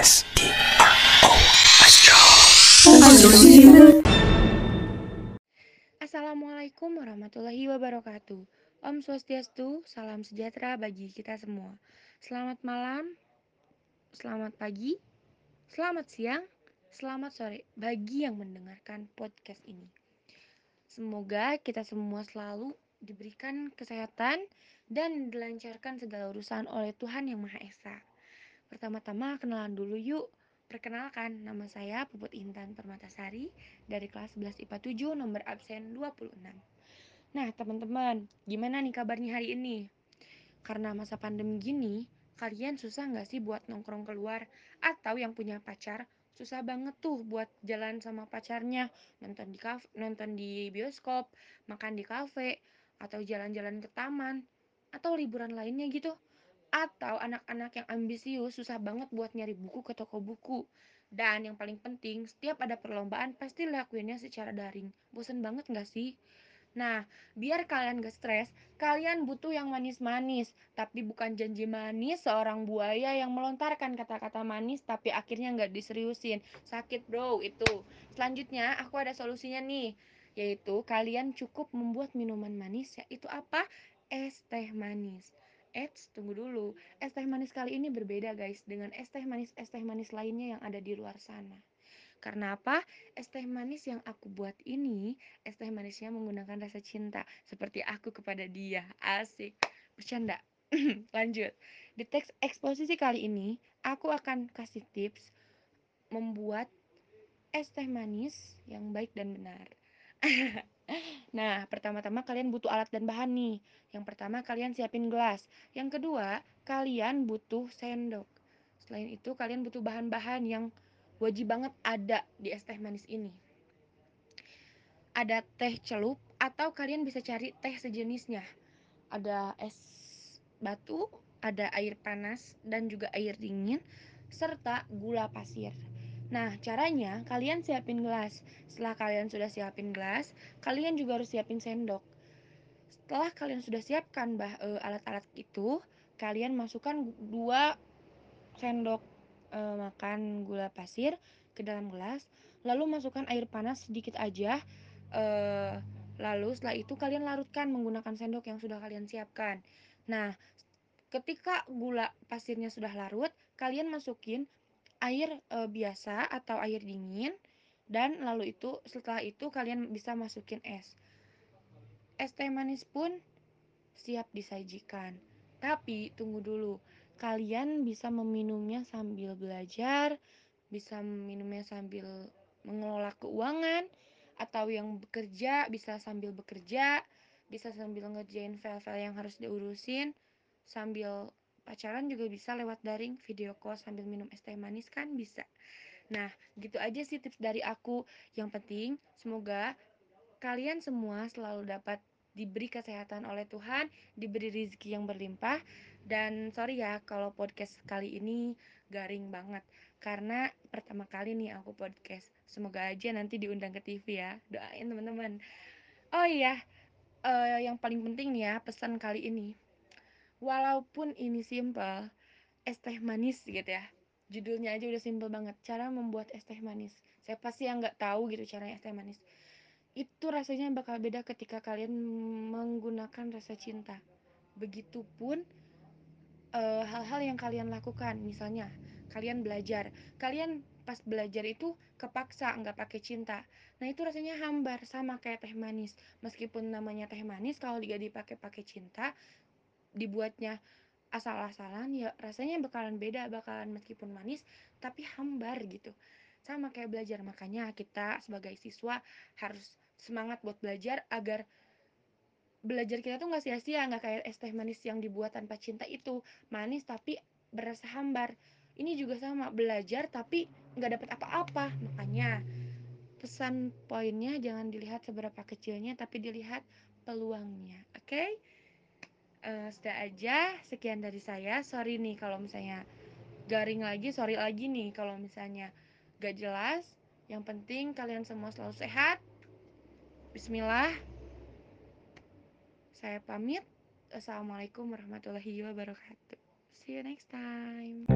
S T R O Astro. Assalamualaikum warahmatullahi wabarakatuh. Om Swastiastu, salam sejahtera bagi kita semua. Selamat malam, selamat pagi, selamat siang, selamat sore bagi yang mendengarkan podcast ini. Semoga kita semua selalu diberikan kesehatan dan dilancarkan segala urusan oleh Tuhan Yang Maha Esa. Pertama-tama kenalan dulu yuk. Perkenalkan, nama saya Puput Intan Permatasari dari kelas 11 IPA 7 nomor absen 26. Nah, teman-teman, gimana nih kabarnya hari ini? Karena masa pandemi gini, kalian susah nggak sih buat nongkrong keluar? Atau yang punya pacar, susah banget tuh buat jalan sama pacarnya, nonton di kafe, nonton di bioskop, makan di kafe, atau jalan-jalan ke taman, atau liburan lainnya gitu atau anak-anak yang ambisius susah banget buat nyari buku ke toko buku. Dan yang paling penting, setiap ada perlombaan pasti lakuinnya secara daring. Bosen banget gak sih? Nah, biar kalian gak stres, kalian butuh yang manis-manis. Tapi bukan janji manis seorang buaya yang melontarkan kata-kata manis tapi akhirnya gak diseriusin. Sakit bro, itu. Selanjutnya, aku ada solusinya nih. Yaitu kalian cukup membuat minuman manis, yaitu apa? Es teh manis. Eits, tunggu dulu. Es teh manis kali ini berbeda guys dengan es teh manis-es teh manis lainnya yang ada di luar sana. Karena apa? Es teh manis yang aku buat ini, es teh manisnya menggunakan rasa cinta seperti aku kepada dia. Asik. Bercanda. Lanjut. Di teks eksposisi kali ini, aku akan kasih tips membuat es teh manis yang baik dan benar. Nah, pertama-tama kalian butuh alat dan bahan nih. Yang pertama kalian siapin gelas. Yang kedua, kalian butuh sendok. Selain itu, kalian butuh bahan-bahan yang wajib banget ada di es teh manis ini. Ada teh celup atau kalian bisa cari teh sejenisnya. Ada es batu, ada air panas dan juga air dingin serta gula pasir. Nah, caranya kalian siapin gelas. Setelah kalian sudah siapin gelas, kalian juga harus siapin sendok. Setelah kalian sudah siapkan bah e, alat-alat itu, kalian masukkan dua sendok e, makan gula pasir ke dalam gelas, lalu masukkan air panas sedikit aja. E, lalu setelah itu kalian larutkan menggunakan sendok yang sudah kalian siapkan. Nah, ketika gula pasirnya sudah larut, kalian masukin air e, biasa atau air dingin dan lalu itu setelah itu kalian bisa masukin es. Es teh manis pun siap disajikan. Tapi tunggu dulu, kalian bisa meminumnya sambil belajar, bisa meminumnya sambil mengelola keuangan, atau yang bekerja bisa sambil bekerja, bisa sambil ngerjain file-file yang harus diurusin, sambil pacaran juga bisa lewat daring video call sambil minum es teh manis kan bisa. Nah gitu aja sih tips dari aku. Yang penting semoga kalian semua selalu dapat diberi kesehatan oleh Tuhan diberi rezeki yang berlimpah. Dan sorry ya kalau podcast kali ini garing banget. Karena pertama kali nih aku podcast. Semoga aja nanti diundang ke TV ya. Doain teman-teman. Oh iya uh, yang paling penting nih ya pesan kali ini walaupun ini simple es teh manis gitu ya. Judulnya aja udah simple banget cara membuat es teh manis. Saya pasti yang nggak tahu gitu caranya es teh manis? Itu rasanya bakal beda ketika kalian menggunakan rasa cinta. Begitupun hal hal-hal yang kalian lakukan. Misalnya kalian belajar. Kalian pas belajar itu kepaksa nggak pakai cinta. Nah itu rasanya hambar sama kayak teh manis. Meskipun namanya teh manis kalau tidak dipakai pakai cinta dibuatnya asal-asalan ya rasanya bakalan beda bakalan meskipun manis tapi hambar gitu. Sama kayak belajar makanya kita sebagai siswa harus semangat buat belajar agar belajar kita tuh nggak sia-sia nggak kayak es teh manis yang dibuat tanpa cinta itu. Manis tapi berasa hambar. Ini juga sama belajar tapi nggak dapat apa-apa. Makanya pesan poinnya jangan dilihat seberapa kecilnya tapi dilihat peluangnya. Oke? okay? Uh, sudah aja sekian dari saya. Sorry nih kalau misalnya garing lagi sorry lagi nih kalau misalnya gak jelas. Yang penting kalian semua selalu sehat. Bismillah. Saya pamit. Assalamualaikum warahmatullahi wabarakatuh. See you next time